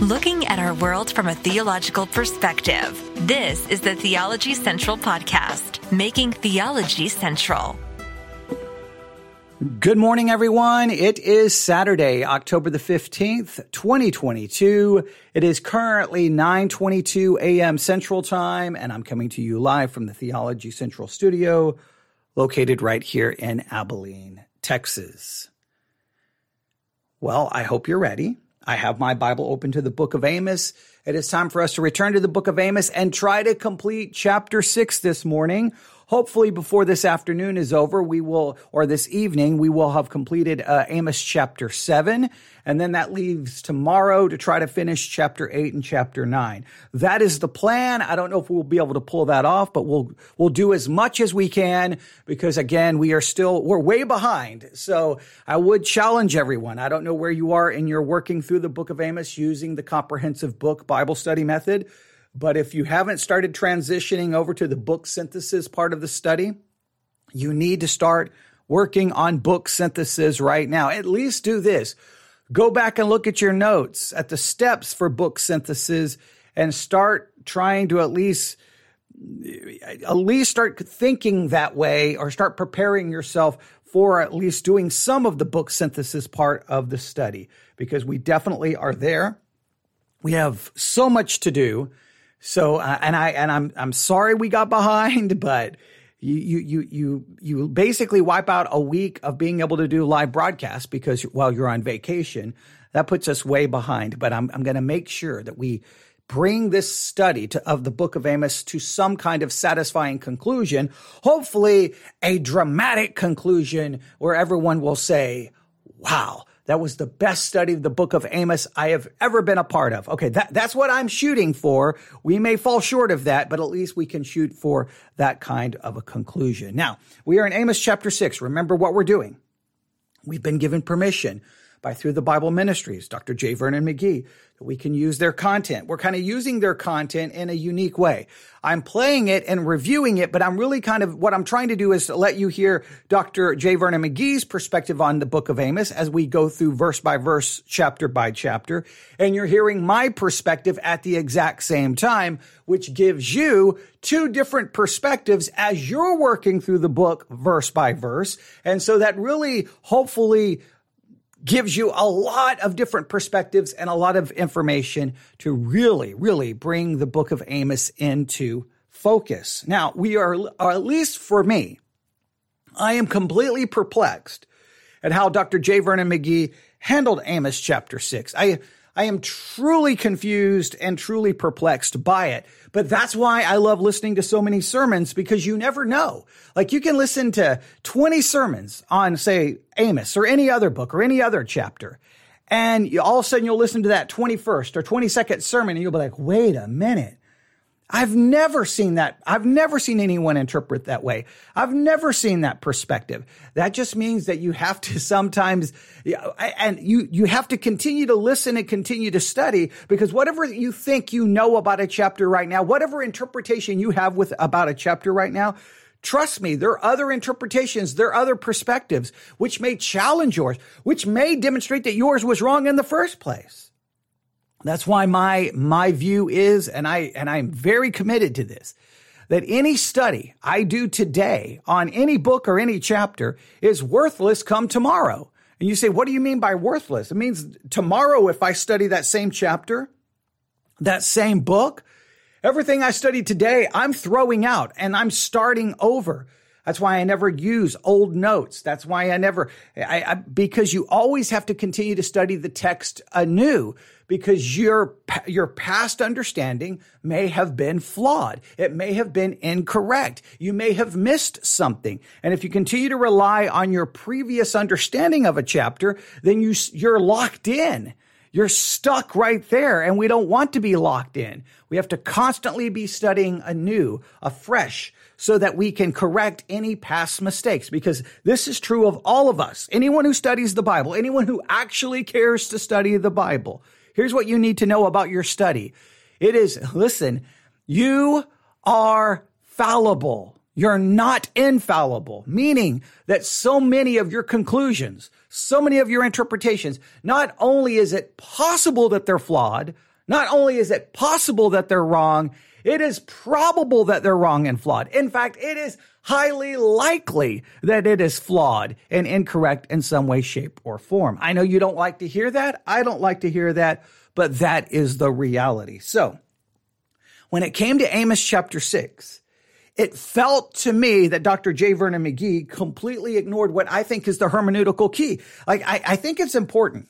Looking at our world from a theological perspective, this is the Theology Central Podcast, making theology central. Good morning, everyone. It is Saturday, October the 15th, 2022. It is currently 922 a.m. Central Time, and I'm coming to you live from the Theology Central studio located right here in Abilene, Texas. Well, I hope you're ready. I have my Bible open to the book of Amos. It is time for us to return to the book of Amos and try to complete chapter six this morning. Hopefully, before this afternoon is over, we will, or this evening, we will have completed uh, Amos chapter 7. And then that leaves tomorrow to try to finish chapter 8 and chapter 9. That is the plan. I don't know if we'll be able to pull that off, but we'll, we'll do as much as we can because again, we are still, we're way behind. So I would challenge everyone. I don't know where you are in your working through the book of Amos using the comprehensive book Bible study method. But if you haven't started transitioning over to the book synthesis part of the study, you need to start working on book synthesis right now. At least do this. Go back and look at your notes at the steps for book synthesis and start trying to at least at least start thinking that way or start preparing yourself for at least doing some of the book synthesis part of the study because we definitely are there. We have so much to do so, uh, and I, and I'm, I'm sorry we got behind, but you, you, you, you, you basically wipe out a week of being able to do live broadcasts because while you're on vacation, that puts us way behind. But I'm, I'm going to make sure that we bring this study to, of the book of Amos to some kind of satisfying conclusion, hopefully a dramatic conclusion where everyone will say, wow, that was the best study of the book of Amos I have ever been a part of. Okay, that, that's what I'm shooting for. We may fall short of that, but at least we can shoot for that kind of a conclusion. Now, we are in Amos chapter 6. Remember what we're doing. We've been given permission by Through the Bible Ministries, Dr. J. Vernon McGee, that we can use their content. We're kind of using their content in a unique way. I'm playing it and reviewing it, but I'm really kind of what I'm trying to do is to let you hear Dr. J. Vernon McGee's perspective on the book of Amos as we go through verse by verse, chapter by chapter. And you're hearing my perspective at the exact same time, which gives you two different perspectives as you're working through the book verse by verse. And so that really hopefully gives you a lot of different perspectives and a lot of information to really, really bring the book of Amos into focus. Now, we are, or at least for me, I am completely perplexed at how Dr. J. Vernon McGee handled Amos chapter 6. I, I am truly confused and truly perplexed by it. But that's why I love listening to so many sermons because you never know. Like you can listen to 20 sermons on, say, Amos or any other book or any other chapter. And you, all of a sudden you'll listen to that 21st or 22nd sermon and you'll be like, wait a minute. I've never seen that. I've never seen anyone interpret that way. I've never seen that perspective. That just means that you have to sometimes, and you, you have to continue to listen and continue to study because whatever you think you know about a chapter right now, whatever interpretation you have with about a chapter right now, Trust me, there are other interpretations, there are other perspectives, which may challenge yours, which may demonstrate that yours was wrong in the first place. That's why my, my view is, and I, and I'm very committed to this, that any study I do today on any book or any chapter is worthless come tomorrow. And you say, what do you mean by worthless? It means tomorrow, if I study that same chapter, that same book, everything I studied today, I'm throwing out and I'm starting over. That's why I never use old notes. That's why I never, I, I, because you always have to continue to study the text anew because your, your past understanding may have been flawed. It may have been incorrect. You may have missed something. And if you continue to rely on your previous understanding of a chapter, then you, you're locked in. You're stuck right there, and we don't want to be locked in. We have to constantly be studying anew, afresh, so that we can correct any past mistakes because this is true of all of us. Anyone who studies the Bible, anyone who actually cares to study the Bible, Here's what you need to know about your study. It is, listen, you are fallible. You're not infallible, meaning that so many of your conclusions, so many of your interpretations, not only is it possible that they're flawed, not only is it possible that they're wrong, it is probable that they're wrong and flawed. In fact, it is highly likely that it is flawed and incorrect in some way, shape, or form. I know you don't like to hear that. I don't like to hear that, but that is the reality. So when it came to Amos chapter six, it felt to me that Dr. J. Vernon McGee completely ignored what I think is the hermeneutical key. Like, I, I think it's important.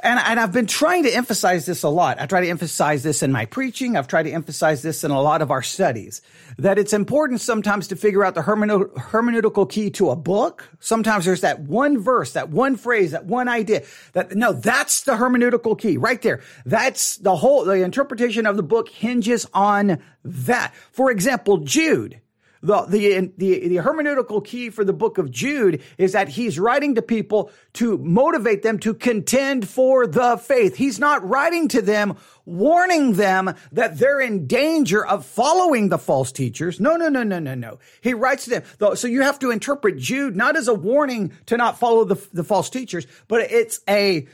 And, and I've been trying to emphasize this a lot. I try to emphasize this in my preaching. I've tried to emphasize this in a lot of our studies that it's important sometimes to figure out the hermeneutical key to a book. Sometimes there's that one verse, that one phrase, that one idea that no, that's the hermeneutical key right there. That's the whole, the interpretation of the book hinges on that. For example, Jude the, the, the, the hermeneutical key for the book of Jude is that he's writing to people to motivate them to contend for the faith. He's not writing to them warning them that they're in danger of following the false teachers. No, no, no, no, no, no. He writes to them. So you have to interpret Jude not as a warning to not follow the, the false teachers, but it's a,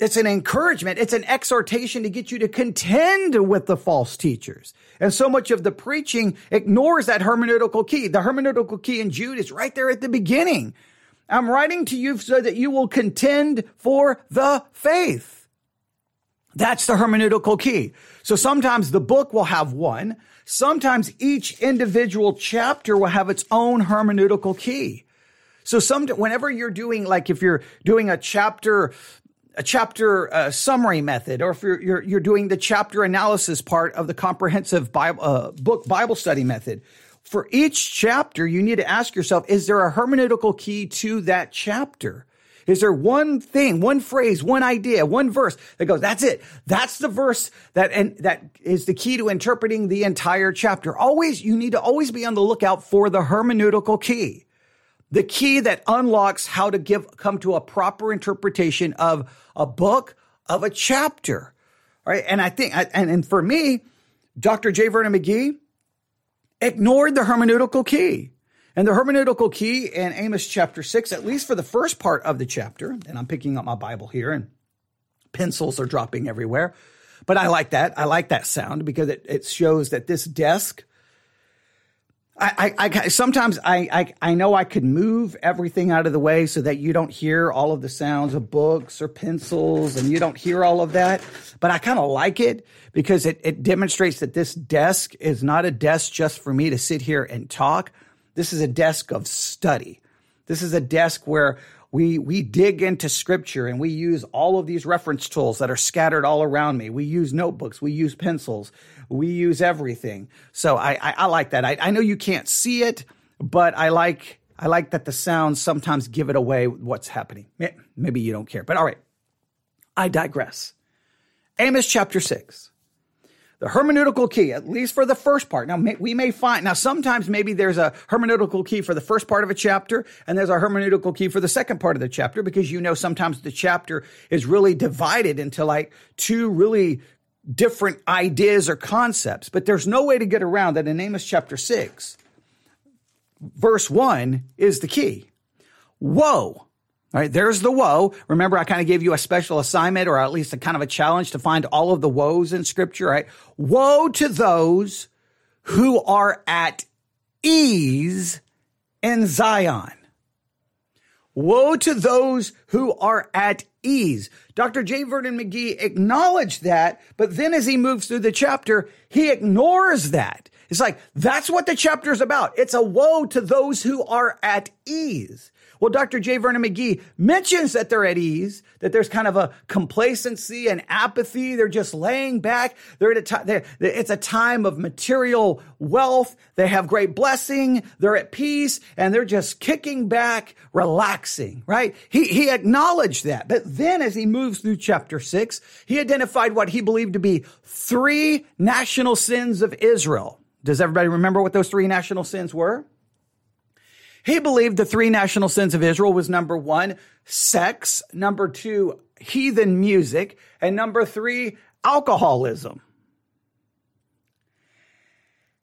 it's an encouragement. It's an exhortation to get you to contend with the false teachers. And so much of the preaching ignores that hermeneutical key. The hermeneutical key in Jude is right there at the beginning. I'm writing to you so that you will contend for the faith. That's the hermeneutical key. So sometimes the book will have one. Sometimes each individual chapter will have its own hermeneutical key. So some, whenever you're doing, like if you're doing a chapter a chapter uh, summary method, or if you're, you're, you're doing the chapter analysis part of the comprehensive Bible, uh, book Bible study method, for each chapter, you need to ask yourself: Is there a hermeneutical key to that chapter? Is there one thing, one phrase, one idea, one verse that goes, that's it. That's the verse that, and that is the key to interpreting the entire chapter. Always, you need to always be on the lookout for the hermeneutical key the key that unlocks how to give come to a proper interpretation of a book of a chapter right? And i think and, and for me dr j. Vernon mcgee ignored the hermeneutical key. And the hermeneutical key in amos chapter 6 at least for the first part of the chapter and i'm picking up my bible here and pencils are dropping everywhere but i like that. I like that sound because it, it shows that this desk I, I, I, sometimes I, I, I know I could move everything out of the way so that you don't hear all of the sounds of books or pencils and you don't hear all of that. But I kind of like it because it, it demonstrates that this desk is not a desk just for me to sit here and talk. This is a desk of study. This is a desk where we we dig into scripture and we use all of these reference tools that are scattered all around me. We use notebooks, we use pencils, we use everything. So I I, I like that. I, I know you can't see it, but I like I like that the sounds sometimes give it away what's happening. Maybe you don't care, but all right. I digress. Amos chapter six the hermeneutical key, at least for the first part. Now, we may find, now sometimes maybe there's a hermeneutical key for the first part of a chapter and there's a hermeneutical key for the second part of the chapter because you know sometimes the chapter is really divided into like two really different ideas or concepts. But there's no way to get around that in Amos chapter 6, verse 1 is the key. Woe all right, there's the woe. Remember, I kind of gave you a special assignment or at least a kind of a challenge to find all of the woes in scripture, right? Woe to those who are at ease in Zion. Woe to those who are at ease. Dr. J. Vernon McGee acknowledged that, but then as he moves through the chapter, he ignores that. It's like, that's what the chapter is about. It's a woe to those who are at ease. Well, Dr. J. Vernon McGee mentions that they're at ease, that there's kind of a complacency and apathy. They're just laying back. They're at a time, it's a time of material wealth. They have great blessing. They're at peace and they're just kicking back, relaxing, right? He, he acknowledged that. But then as he moves through chapter six, he identified what he believed to be three national sins of Israel. Does everybody remember what those three national sins were? He believed the three national sins of Israel was number one, sex, number two, heathen music, and number three, alcoholism.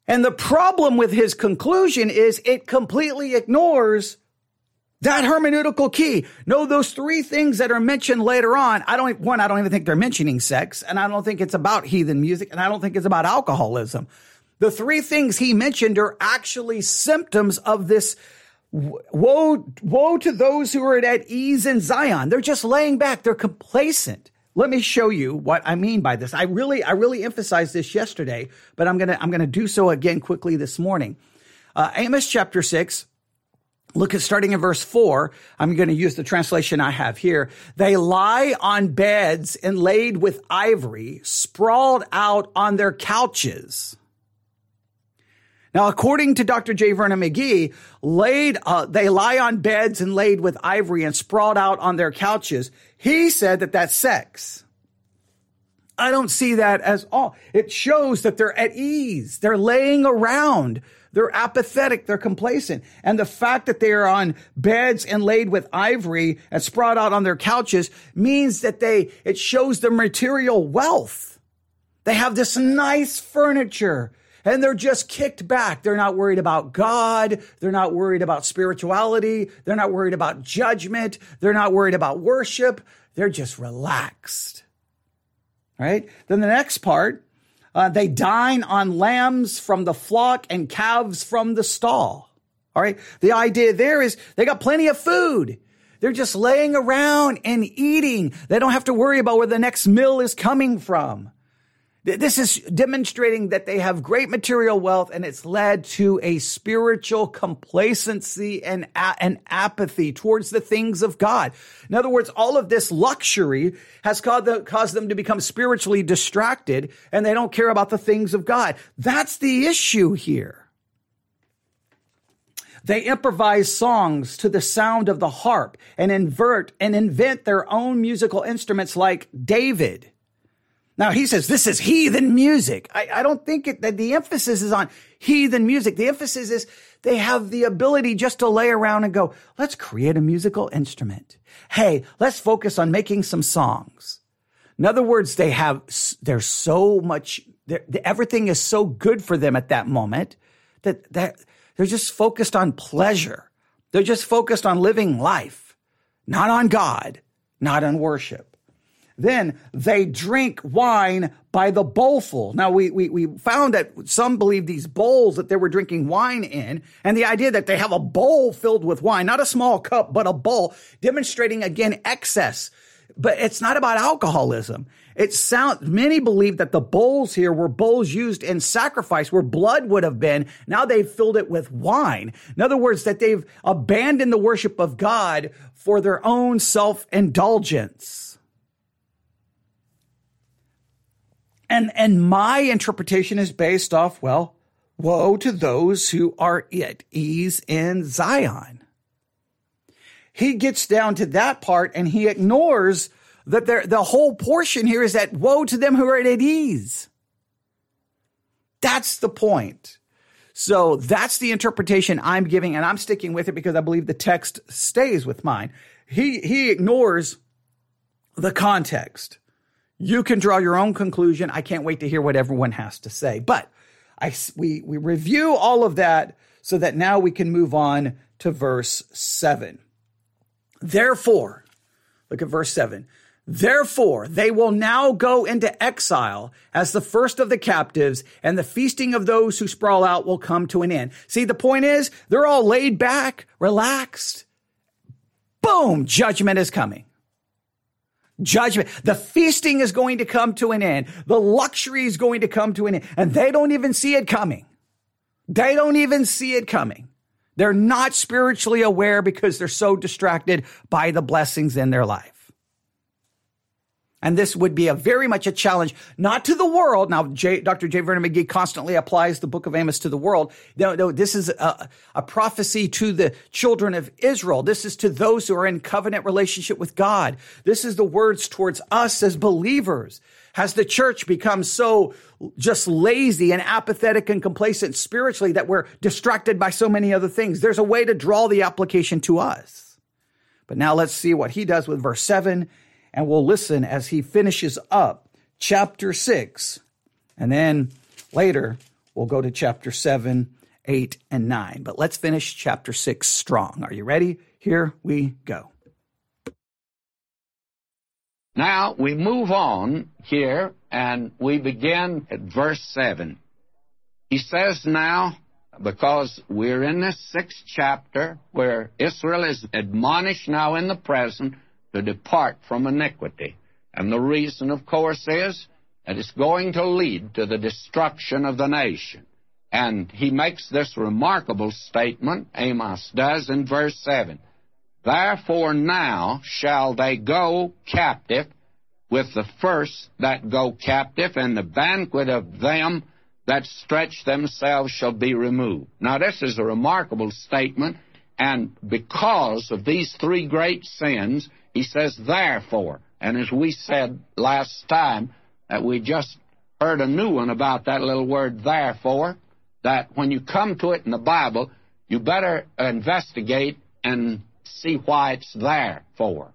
And the problem with his conclusion is it completely ignores that hermeneutical key. No, those three things that are mentioned later on, I don't, one, I don't even think they're mentioning sex, and I don't think it's about heathen music, and I don't think it's about alcoholism. The three things he mentioned are actually symptoms of this woe, woe to those who are at ease in Zion. They're just laying back. They're complacent. Let me show you what I mean by this. I really, I really emphasized this yesterday, but I'm to, I'm to do so again quickly this morning. Uh, Amos chapter six, Look at starting in verse four. I'm going to use the translation I have here. They lie on beds inlaid with ivory, sprawled out on their couches. Now, according to Dr. J. Vernon McGee, laid, uh, they lie on beds and laid with ivory and sprawled out on their couches. He said that that's sex. I don't see that as all. It shows that they're at ease. They're laying around. They're apathetic. They're complacent. And the fact that they are on beds and laid with ivory and sprawled out on their couches means that they, it shows their material wealth. They have this nice furniture and they're just kicked back. They're not worried about God. They're not worried about spirituality. They're not worried about judgment. They're not worried about worship. They're just relaxed. Right? Then the next part, uh, they dine on lambs from the flock and calves from the stall. All right. The idea there is they got plenty of food. They're just laying around and eating. They don't have to worry about where the next meal is coming from. This is demonstrating that they have great material wealth and it's led to a spiritual complacency and, and apathy towards the things of God. In other words, all of this luxury has caused them, caused them to become spiritually distracted and they don't care about the things of God. That's the issue here. They improvise songs to the sound of the harp and invert and invent their own musical instruments like David. Now he says this is heathen music. I, I don't think it, that the emphasis is on heathen music. The emphasis is they have the ability just to lay around and go, let's create a musical instrument. Hey, let's focus on making some songs. In other words, they have, there's so much, everything is so good for them at that moment that, that they're just focused on pleasure. They're just focused on living life, not on God, not on worship. Then they drink wine by the bowlful. Now we, we, we found that some believe these bowls that they were drinking wine in and the idea that they have a bowl filled with wine, not a small cup, but a bowl demonstrating again excess. But it's not about alcoholism. It sounds, many believe that the bowls here were bowls used in sacrifice where blood would have been. Now they've filled it with wine. In other words, that they've abandoned the worship of God for their own self-indulgence. And, and my interpretation is based off, well, woe to those who are at ease in Zion. He gets down to that part and he ignores that the whole portion here is that woe to them who are at ease. That's the point. So that's the interpretation I'm giving, and I'm sticking with it because I believe the text stays with mine. He he ignores the context. You can draw your own conclusion. I can't wait to hear what everyone has to say. But I, we, we review all of that so that now we can move on to verse 7. Therefore, look at verse 7. Therefore, they will now go into exile as the first of the captives, and the feasting of those who sprawl out will come to an end. See, the point is, they're all laid back, relaxed. Boom, judgment is coming. Judgment. The feasting is going to come to an end. The luxury is going to come to an end. And they don't even see it coming. They don't even see it coming. They're not spiritually aware because they're so distracted by the blessings in their life. And this would be a very much a challenge, not to the world. Now, J, Dr. J. Vernon McGee constantly applies the book of Amos to the world. No, no, this is a, a prophecy to the children of Israel. This is to those who are in covenant relationship with God. This is the words towards us as believers. Has the church become so just lazy and apathetic and complacent spiritually that we're distracted by so many other things? There's a way to draw the application to us. But now let's see what he does with verse 7 and we'll listen as he finishes up chapter 6. And then later, We'll go to chapter 7, 8, and 9. But let's finish chapter 6 strong. Are you ready? Here we go. Now we move on here and we begin at verse 7. He says now, because we're in this sixth chapter where Israel is admonished now in the present to depart from iniquity. And the reason, of course, is that it's going to lead to the destruction of the nation. And he makes this remarkable statement, Amos does, in verse 7. Therefore now shall they go captive with the first that go captive, and the banquet of them that stretch themselves shall be removed. Now, this is a remarkable statement, and because of these three great sins, he says, therefore. And as we said last time, that we just heard a new one about that little word, therefore, that when you come to it in the Bible, you better investigate and see why it's there for.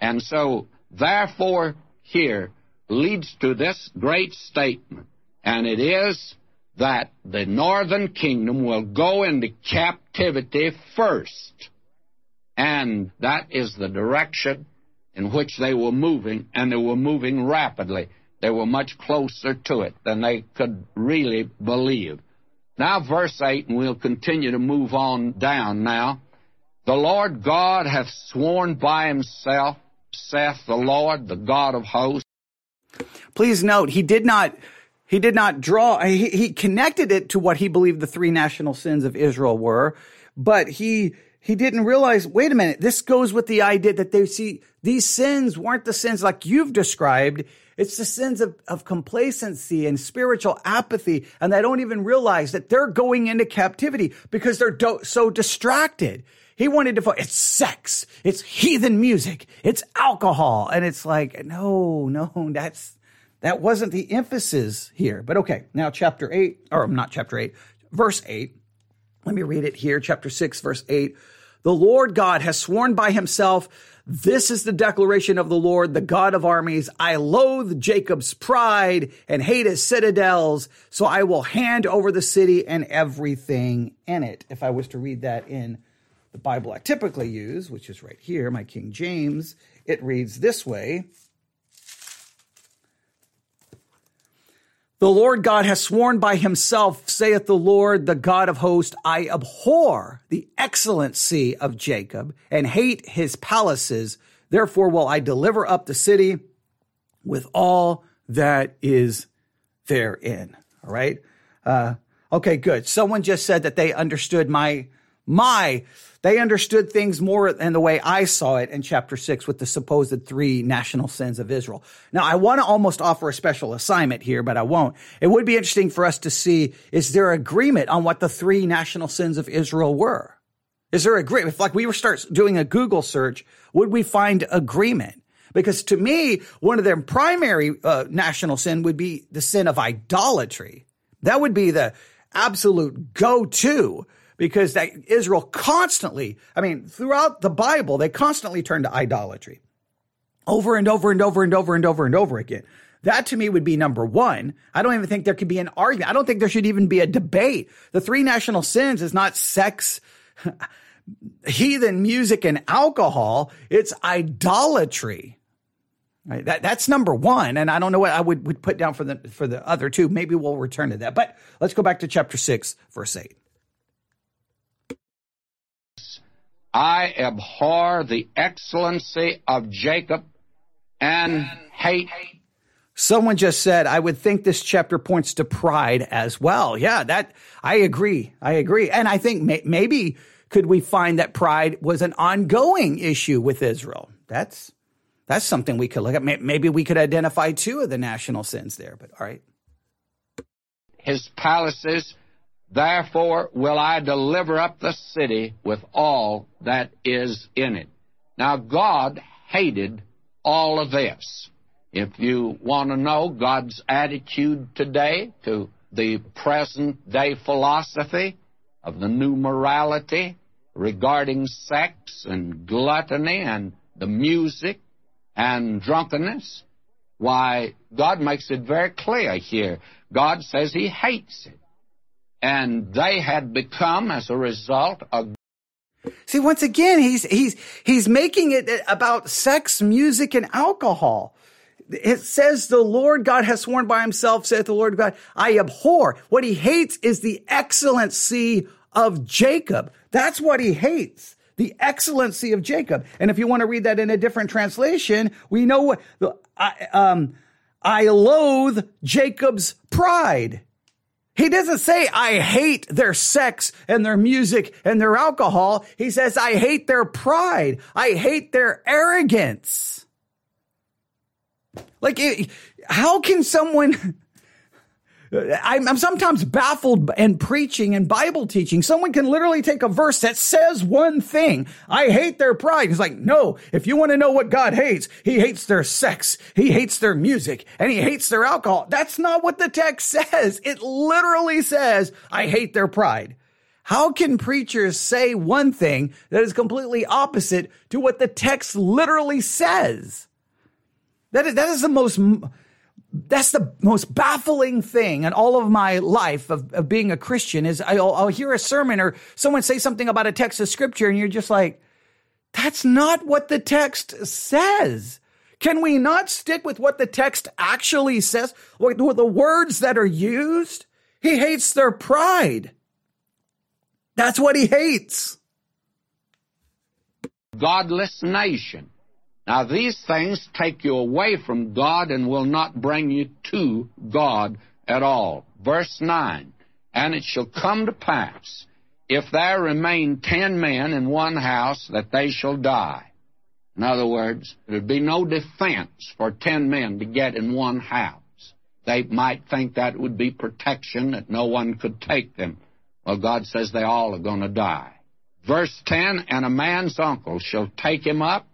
And so, therefore, here leads to this great statement and it is that the northern kingdom will go into captivity first. And that is the direction in which they were moving, and they were moving rapidly. They were much closer to it than they could really believe. Now, verse 8, and we'll continue to move on down now. The Lord God hath sworn by himself, saith the Lord, the God of hosts. Please note, he did not he did not draw, he, he connected it to what he believed the three national sins of Israel were, but he, he didn't realize, wait a minute, this goes with the idea that they see these sins weren't the sins like you've described. It's the sins of, of complacency and spiritual apathy. And they don't even realize that they're going into captivity because they're do- so distracted. He wanted to, fo- it's sex. It's heathen music. It's alcohol. And it's like, no, no, that's, that wasn't the emphasis here. But okay, now chapter 8, or not chapter 8, verse 8. Let me read it here, chapter 6, verse 8. The Lord God has sworn by himself, this is the declaration of the Lord, the God of armies. I loathe Jacob's pride and hate his citadels, so I will hand over the city and everything in it. If I was to read that in the Bible I typically use, which is right here, my King James, it reads this way The Lord God has sworn by himself, saith the Lord, the God of hosts, I abhor the excellency of Jacob and hate his palaces. Therefore will I deliver up the city with all that is therein. All right. Uh, okay, good. Someone just said that they understood my, my they understood things more than the way I saw it in chapter six with the supposed three national sins of Israel. Now, I want to almost offer a special assignment here, but I won't. It would be interesting for us to see, is there agreement on what the three national sins of Israel were? Is there agreement? If like we were start doing a Google search, would we find agreement? Because to me, one of their primary uh, national sin would be the sin of idolatry. That would be the absolute go-to because Israel constantly, I mean, throughout the Bible, they constantly turn to idolatry over and over and over and over and over and over again. That to me would be number one. I don't even think there could be an argument. I don't think there should even be a debate. The three national sins is not sex, heathen music, and alcohol. It's idolatry. Right? That, that's number one. And I don't know what I would, would put down for the, for the other two. Maybe we'll return to that. But let's go back to chapter six, verse eight. I abhor the excellency of Jacob and hate. Someone just said, I would think this chapter points to pride as well. Yeah, that, I agree. I agree. And I think may, maybe could we find that pride was an ongoing issue with Israel? That's, that's something we could look at. Maybe we could identify two of the national sins there, but all right. His palaces Therefore will I deliver up the city with all that is in it. Now, God hated all of this. If you want to know God's attitude today to the present day philosophy of the new morality regarding sex and gluttony and the music and drunkenness, why, God makes it very clear here. God says He hates it. And they had become, as a result, a See, once again, he's, he's, he's making it about sex, music, and alcohol. It says the Lord God has sworn by himself, saith the Lord God, I abhor. What he hates is the excellency of Jacob. That's what he hates. The excellency of Jacob. And if you want to read that in a different translation, we know what, I, um, I loathe Jacob's pride. He doesn't say, I hate their sex and their music and their alcohol. He says, I hate their pride. I hate their arrogance. Like, how can someone, I'm, I'm, sometimes baffled in preaching and Bible teaching. Someone can literally take a verse that says one thing. I hate their pride. It's like, no, if you want to know what God hates, he hates their sex. He hates their music and he hates their alcohol. That's not what the text says. It literally says, I hate their pride. How can preachers say one thing that is completely opposite to what the text literally says? That is, that is the most that's the most baffling thing in all of my life of, of being a Christian is I'll, I'll hear a sermon or someone say something about a text of scripture and you're just like, that's not what the text says. Can we not stick with what the text actually says? With the words that are used? He hates their pride. That's what he hates. Godless nation. Now, these things take you away from God and will not bring you to God at all. Verse 9 And it shall come to pass, if there remain ten men in one house, that they shall die. In other words, there'd be no defense for ten men to get in one house. They might think that would be protection, that no one could take them. Well, God says they all are going to die. Verse 10 And a man's uncle shall take him up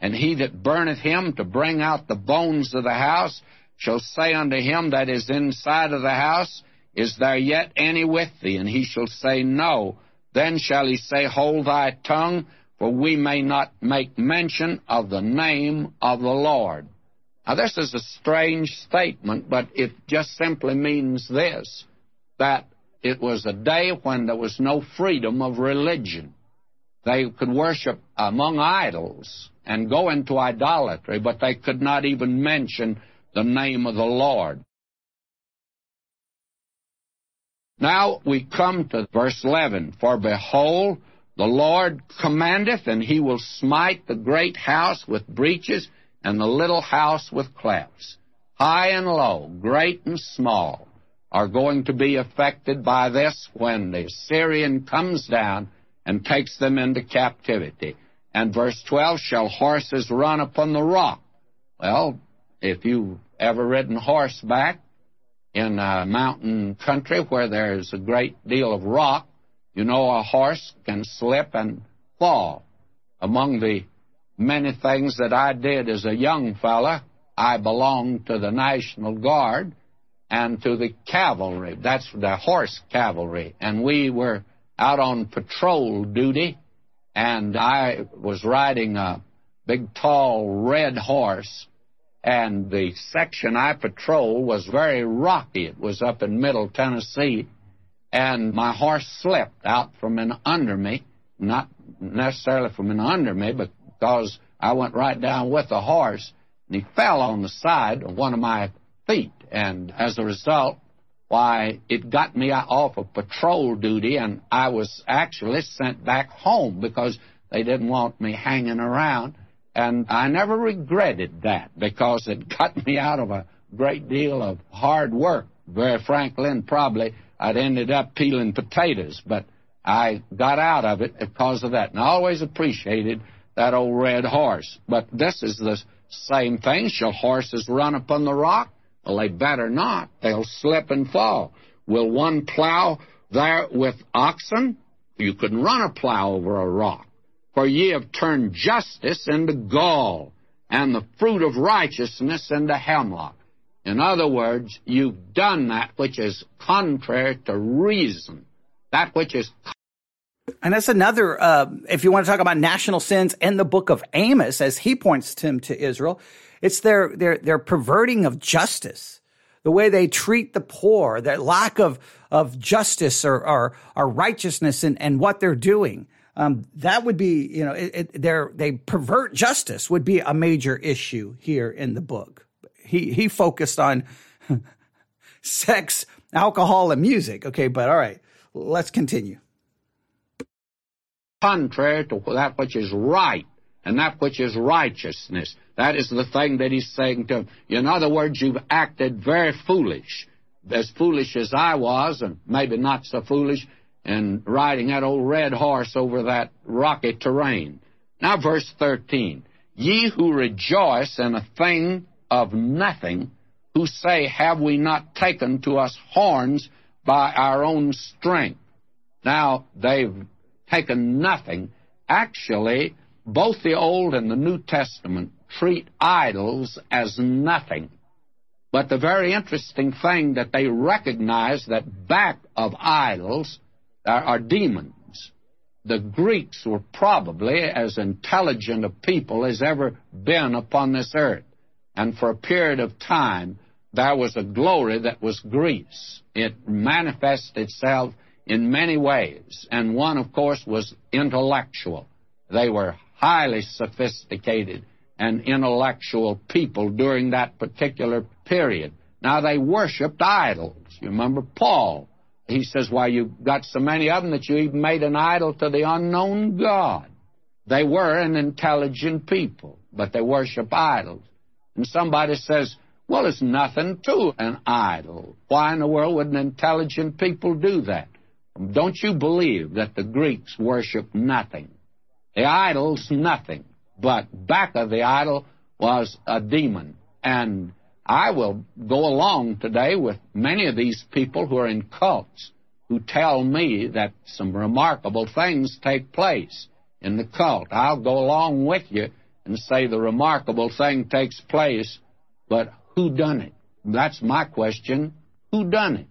and he that burneth him to bring out the bones of the house shall say unto him that is inside of the house, Is there yet any with thee? And he shall say, No. Then shall he say, Hold thy tongue, for we may not make mention of the name of the Lord. Now, this is a strange statement, but it just simply means this that it was a day when there was no freedom of religion. They could worship among idols and go into idolatry, but they could not even mention the name of the Lord. Now we come to verse 11. For behold, the Lord commandeth, and he will smite the great house with breaches, and the little house with clefts. High and low, great and small, are going to be affected by this when the Syrian comes down and takes them into captivity. And verse 12, shall horses run upon the rock? Well, if you've ever ridden horseback in a mountain country where there's a great deal of rock, you know a horse can slip and fall. Among the many things that I did as a young fella, I belonged to the National Guard and to the cavalry. That's the horse cavalry. And we were out on patrol duty and I was riding a big, tall, red horse, and the section I patrolled was very rocky. It was up in middle Tennessee, and my horse slipped out from in under me, not necessarily from in under me, but because I went right down with the horse, and he fell on the side of one of my feet, and as a result, why, it got me off of patrol duty, and I was actually sent back home because they didn't want me hanging around. And I never regretted that because it got me out of a great deal of hard work. Very frankly, and probably I'd ended up peeling potatoes, but I got out of it because of that. And I always appreciated that old red horse. But this is the same thing. Shall horses run upon the rock? Well, they better not. They'll slip and fall. Will one plow there with oxen? You can run a plow over a rock. For ye have turned justice into gall, and the fruit of righteousness into hemlock. In other words, you've done that which is contrary to reason, that which is. And that's another, uh, if you want to talk about national sins in the book of Amos, as he points him to Israel, it's their, their, their perverting of justice. the way they treat the poor, their lack of, of justice or, or, or righteousness and, and what they're doing. Um, that would be, you know, it, it, they pervert justice would be a major issue here in the book. He, he focused on sex, alcohol, and music. Okay, but all right, let's continue. Contrary to that which is right and that which is righteousness. That is the thing that he's saying to him. In other words, you've acted very foolish, as foolish as I was, and maybe not so foolish in riding that old red horse over that rocky terrain. Now, verse 13. Ye who rejoice in a thing of nothing, who say, Have we not taken to us horns by our own strength? Now, they've taken nothing. Actually, both the Old and the New Testament treat idols as nothing. But the very interesting thing that they recognize that back of idols there are demons. The Greeks were probably as intelligent a people as ever been upon this earth. And for a period of time, there was a glory that was Greece. It manifested itself in many ways, and one, of course, was intellectual. They were highly sophisticated and intellectual people during that particular period. Now, they worshiped idols. You remember Paul. He says, Why, you've got so many of them that you even made an idol to the unknown God. They were an intelligent people, but they worship idols. And somebody says, Well, it's nothing to an idol. Why in the world would an intelligent people do that? Don't you believe that the Greeks worship nothing? The idol's nothing, but back of the idol was a demon. And I will go along today with many of these people who are in cults who tell me that some remarkable things take place in the cult. I'll go along with you and say the remarkable thing takes place, but who done it? That's my question. Who done it?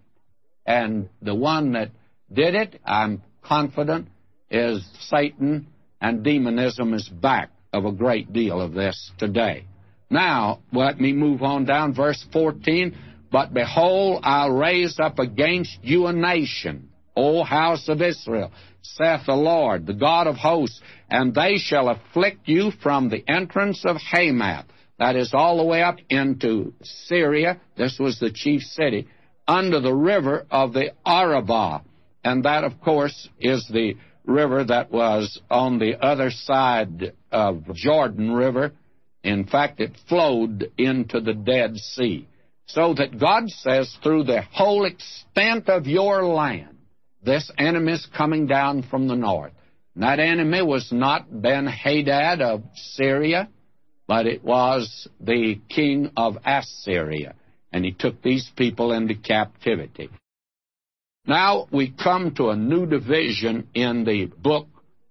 And the one that did it, I'm confident, is Satan and mm. demonism is back of a great deal of this today. Now, let me move on down, verse 14. But behold, I'll raise up against you a nation, O house of Israel, saith the Lord, the God of hosts, and they shall afflict you from the entrance of Hamath, that is all the way up into Syria, this was the chief city, under the river of the Arabah, and that, of course, is the river that was on the other side of Jordan River. In fact, it flowed into the Dead Sea. So that God says, through the whole extent of your land, this enemy is coming down from the north. And that enemy was not Ben Hadad of Syria, but it was the king of Assyria. And he took these people into captivity. Now we come to a new division in the book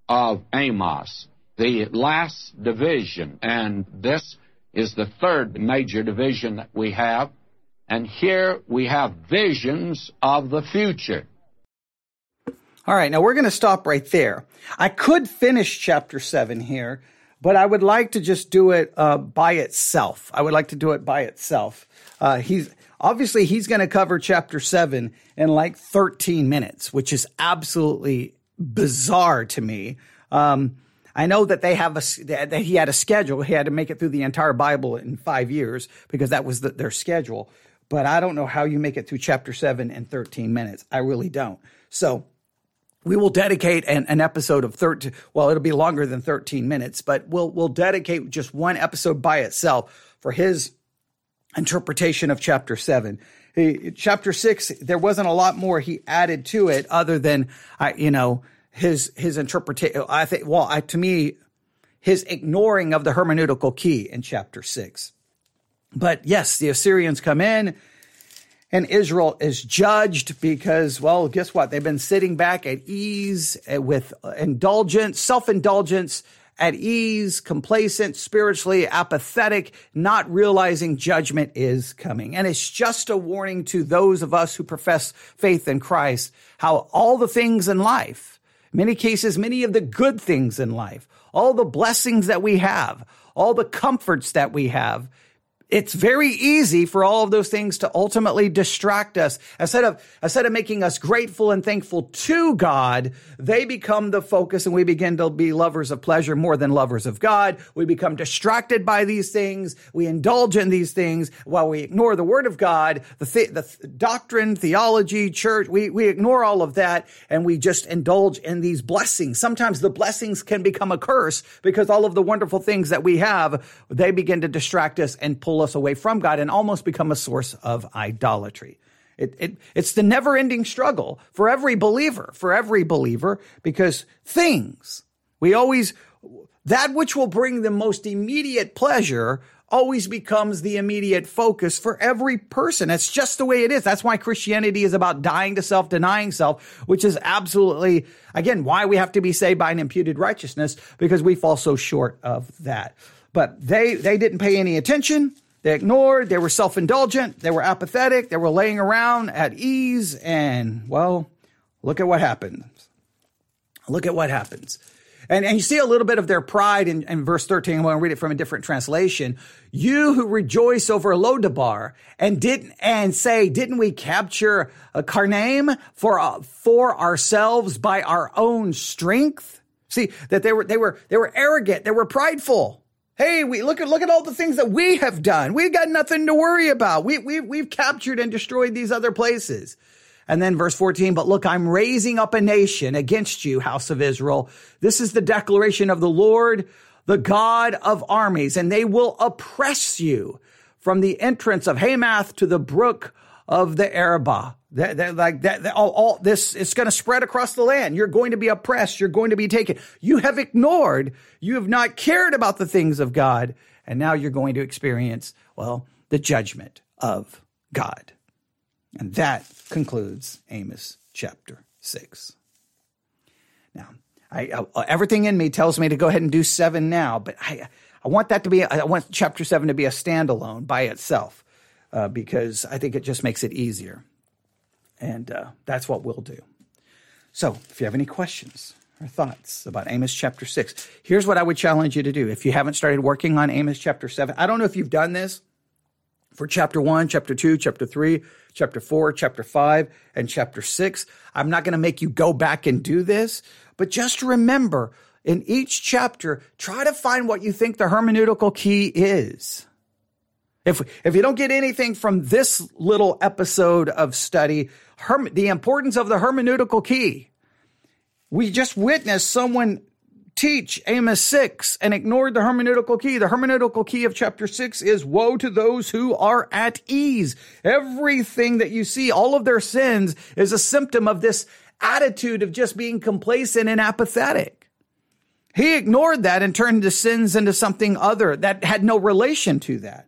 of Amos, the last division, and this is the third major division that we have. And here we have visions of the future. All right, now we're going to stop right there. I could finish chapter 7 here, but I would like to just do it uh, by itself. I would like to do it by itself. Uh, he's Obviously, he's going to cover chapter seven in like 13 minutes, which is absolutely bizarre to me. Um, I know that they have a that he had a schedule. He had to make it through the entire Bible in five years because that was the, their schedule. But I don't know how you make it through chapter seven in 13 minutes. I really don't. So we will dedicate an, an episode of 13. Well, it'll be longer than 13 minutes, but we'll we'll dedicate just one episode by itself for his interpretation of chapter seven. He, chapter six, there wasn't a lot more he added to it other than, uh, you know, his, his interpretation. I think, well, I, to me, his ignoring of the hermeneutical key in chapter six. But yes, the Assyrians come in and Israel is judged because, well, guess what? They've been sitting back at ease uh, with indulgence, self indulgence, at ease, complacent, spiritually apathetic, not realizing judgment is coming. And it's just a warning to those of us who profess faith in Christ, how all the things in life, many cases, many of the good things in life, all the blessings that we have, all the comforts that we have, it's very easy for all of those things to ultimately distract us. Instead of, instead of making us grateful and thankful to God, they become the focus and we begin to be lovers of pleasure more than lovers of God. We become distracted by these things. We indulge in these things while we ignore the word of God, the, th- the th- doctrine, theology, church. We, we ignore all of that and we just indulge in these blessings. Sometimes the blessings can become a curse because all of the wonderful things that we have, they begin to distract us and pull pull us away from God and almost become a source of idolatry. It, it, it's the never ending struggle for every believer, for every believer, because things, we always, that which will bring the most immediate pleasure always becomes the immediate focus for every person. That's just the way it is. That's why Christianity is about dying to self, denying self, which is absolutely, again, why we have to be saved by an imputed righteousness because we fall so short of that. But they, they didn't pay any attention. They ignored, they were self indulgent, they were apathetic, they were laying around at ease, and well, look at what happens. Look at what happens. And, and you see a little bit of their pride in, in verse 13. I'm going to read it from a different translation. You who rejoice over Lo-debar and didn't, and say, didn't we capture a Karnaim for, uh, for ourselves by our own strength? See, that they were, they were, they were arrogant. They were prideful. Hey, we look at look at all the things that we have done. We've got nothing to worry about. We we we've captured and destroyed these other places. And then verse 14, but look, I'm raising up a nation against you, house of Israel. This is the declaration of the Lord, the God of armies, and they will oppress you from the entrance of Hamath to the brook of the Arabah. That, that, like that, that all, all, this, it's going to spread across the land. You're going to be oppressed. You're going to be taken. You have ignored, you have not cared about the things of God. And now you're going to experience, well, the judgment of God. And that concludes Amos chapter six. Now, I, uh, everything in me tells me to go ahead and do seven now, but I, I want that to be, I want chapter seven to be a standalone by itself uh, because I think it just makes it easier. And uh, that's what we'll do. So if you have any questions or thoughts about Amos chapter 6, here's what I would challenge you to do. If you haven't started working on Amos chapter 7, I don't know if you've done this for chapter 1, chapter 2, chapter 3, chapter 4, chapter 5, and chapter 6. I'm not going to make you go back and do this, but just remember in each chapter, try to find what you think the hermeneutical key is. If, if you don't get anything from this little episode of study, herm- the importance of the hermeneutical key. We just witnessed someone teach Amos 6 and ignored the hermeneutical key. The hermeneutical key of chapter 6 is woe to those who are at ease. Everything that you see, all of their sins is a symptom of this attitude of just being complacent and apathetic. He ignored that and turned the sins into something other that had no relation to that.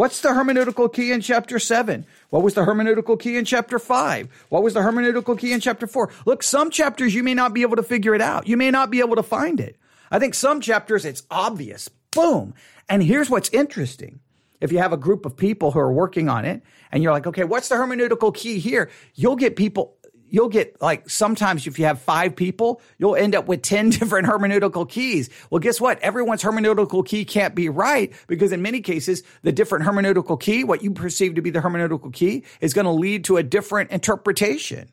What's the hermeneutical key in chapter 7? What was the hermeneutical key in chapter 5? What was the hermeneutical key in chapter 4? Look, some chapters you may not be able to figure it out. You may not be able to find it. I think some chapters it's obvious. Boom. And here's what's interesting. If you have a group of people who are working on it and you're like, okay, what's the hermeneutical key here? You'll get people you'll get like sometimes if you have five people, you'll end up with 10 different hermeneutical keys. Well, guess what? Everyone's hermeneutical key can't be right because in many cases, the different hermeneutical key, what you perceive to be the hermeneutical key is going to lead to a different interpretation.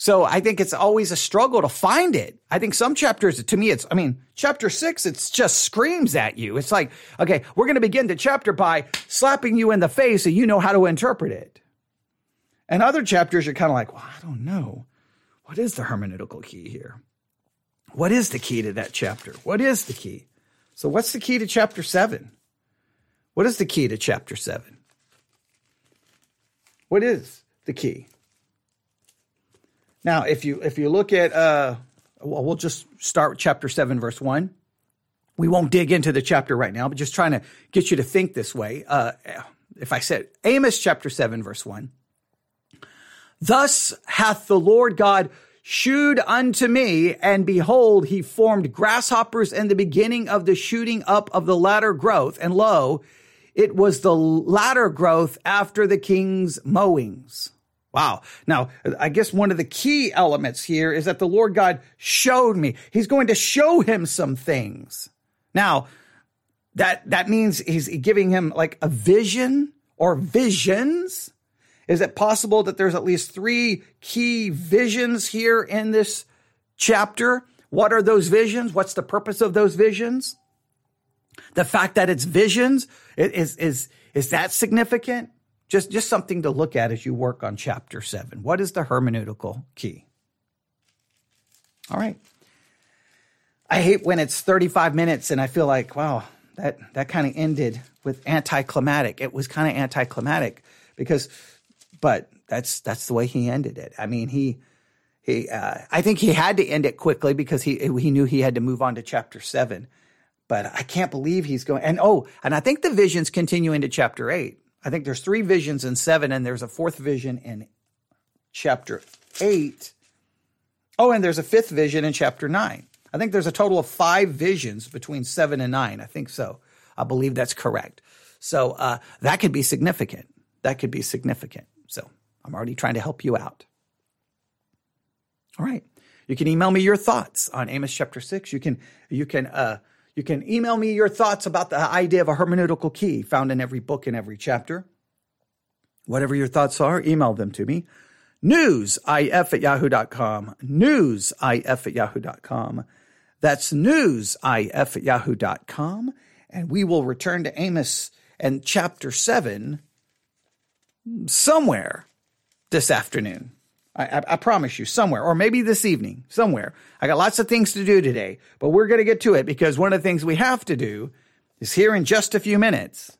So I think it's always a struggle to find it. I think some chapters, to me, it's, I mean, chapter six, it's just screams at you. It's like, okay, we're going to begin the chapter by slapping you in the face so you know how to interpret it. And other chapters, you're kind of like, well, I don't know. What is the hermeneutical key here? What is the key to that chapter? What is the key? So, what's the key to chapter seven? What is the key to chapter seven? What is the key? Now, if you if you look at, uh, well, we'll just start with chapter seven, verse one. We won't dig into the chapter right now, but just trying to get you to think this way. Uh, if I said Amos chapter seven, verse one, Thus hath the Lord God shewed unto me, and behold, he formed grasshoppers in the beginning of the shooting up of the latter growth. And lo, it was the latter growth after the king's mowings. Wow. Now, I guess one of the key elements here is that the Lord God showed me. He's going to show him some things. Now, that that means he's giving him like a vision or visions. Is it possible that there's at least three key visions here in this chapter? What are those visions? What's the purpose of those visions? The fact that it's visions is is is that significant? Just just something to look at as you work on chapter 7. What is the hermeneutical key? All right. I hate when it's 35 minutes and I feel like, wow, that that kind of ended with anticlimactic. It was kind of anticlimactic because but that's that's the way he ended it. I mean, he he uh, I think he had to end it quickly because he he knew he had to move on to chapter 7 but I can't believe he's going. And oh, and I think the visions continue into chapter eight. I think there's three visions in seven, and there's a fourth vision in chapter eight. Oh, and there's a fifth vision in chapter nine. I think there's a total of five visions between seven and nine. I think so. I believe that's correct. So uh, that could be significant. That could be significant. I'm already trying to help you out. All right. You can email me your thoughts on Amos chapter six. You can you can uh, you can email me your thoughts about the idea of a hermeneutical key found in every book and every chapter. Whatever your thoughts are, email them to me. Newsif at yahoo.com. Newsif at yahoo.com. That's newsif at yahoo.com. And we will return to Amos and chapter 7 somewhere this afternoon. I, I, I, promise you, somewhere, or maybe this evening, somewhere. I got lots of things to do today, but we're going to get to it because one of the things we have to do is here in just a few minutes.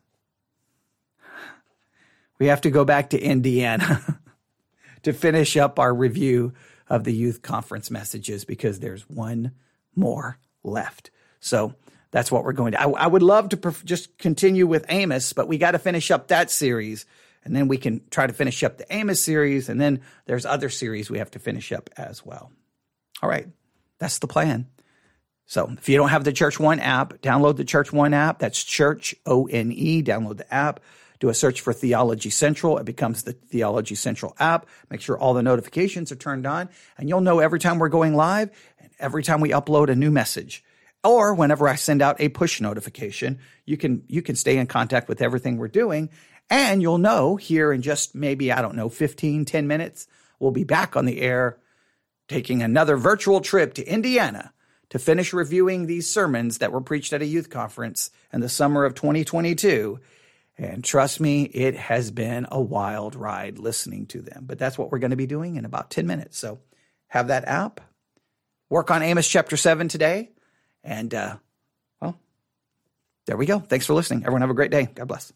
We have to go back to Indiana to finish up our review of the youth conference messages because there's one more left. So that's what we're going to. I, I would love to perf- just continue with Amos, but we got to finish up that series and then we can try to finish up the Amos series, and then there's other series we have to finish up as well. All right, that's the plan. So if you don't have the Church One app, download the Church One app. That's Church O N E. Download the app. Do a search for Theology Central. It becomes the Theology Central app. Make sure all the notifications are turned on, and you'll know every time we're going live and every time we upload a new message. Or whenever I send out a push notification, you can you can stay in contact with everything we're doing and you'll know here in just maybe, I don't know, 15, 10 minutes, we'll be back on the air taking another virtual trip to Indiana to finish reviewing these sermons that were preached at a youth conference in the summer of 2022. And trust me, it has been a wild ride listening to them. But that's what we're going to be doing in about 10 minutes. So have that app, work on Amos chapter 7 today. And, uh, well, there we go. Thanks for listening. Everyone have a great day. God bless.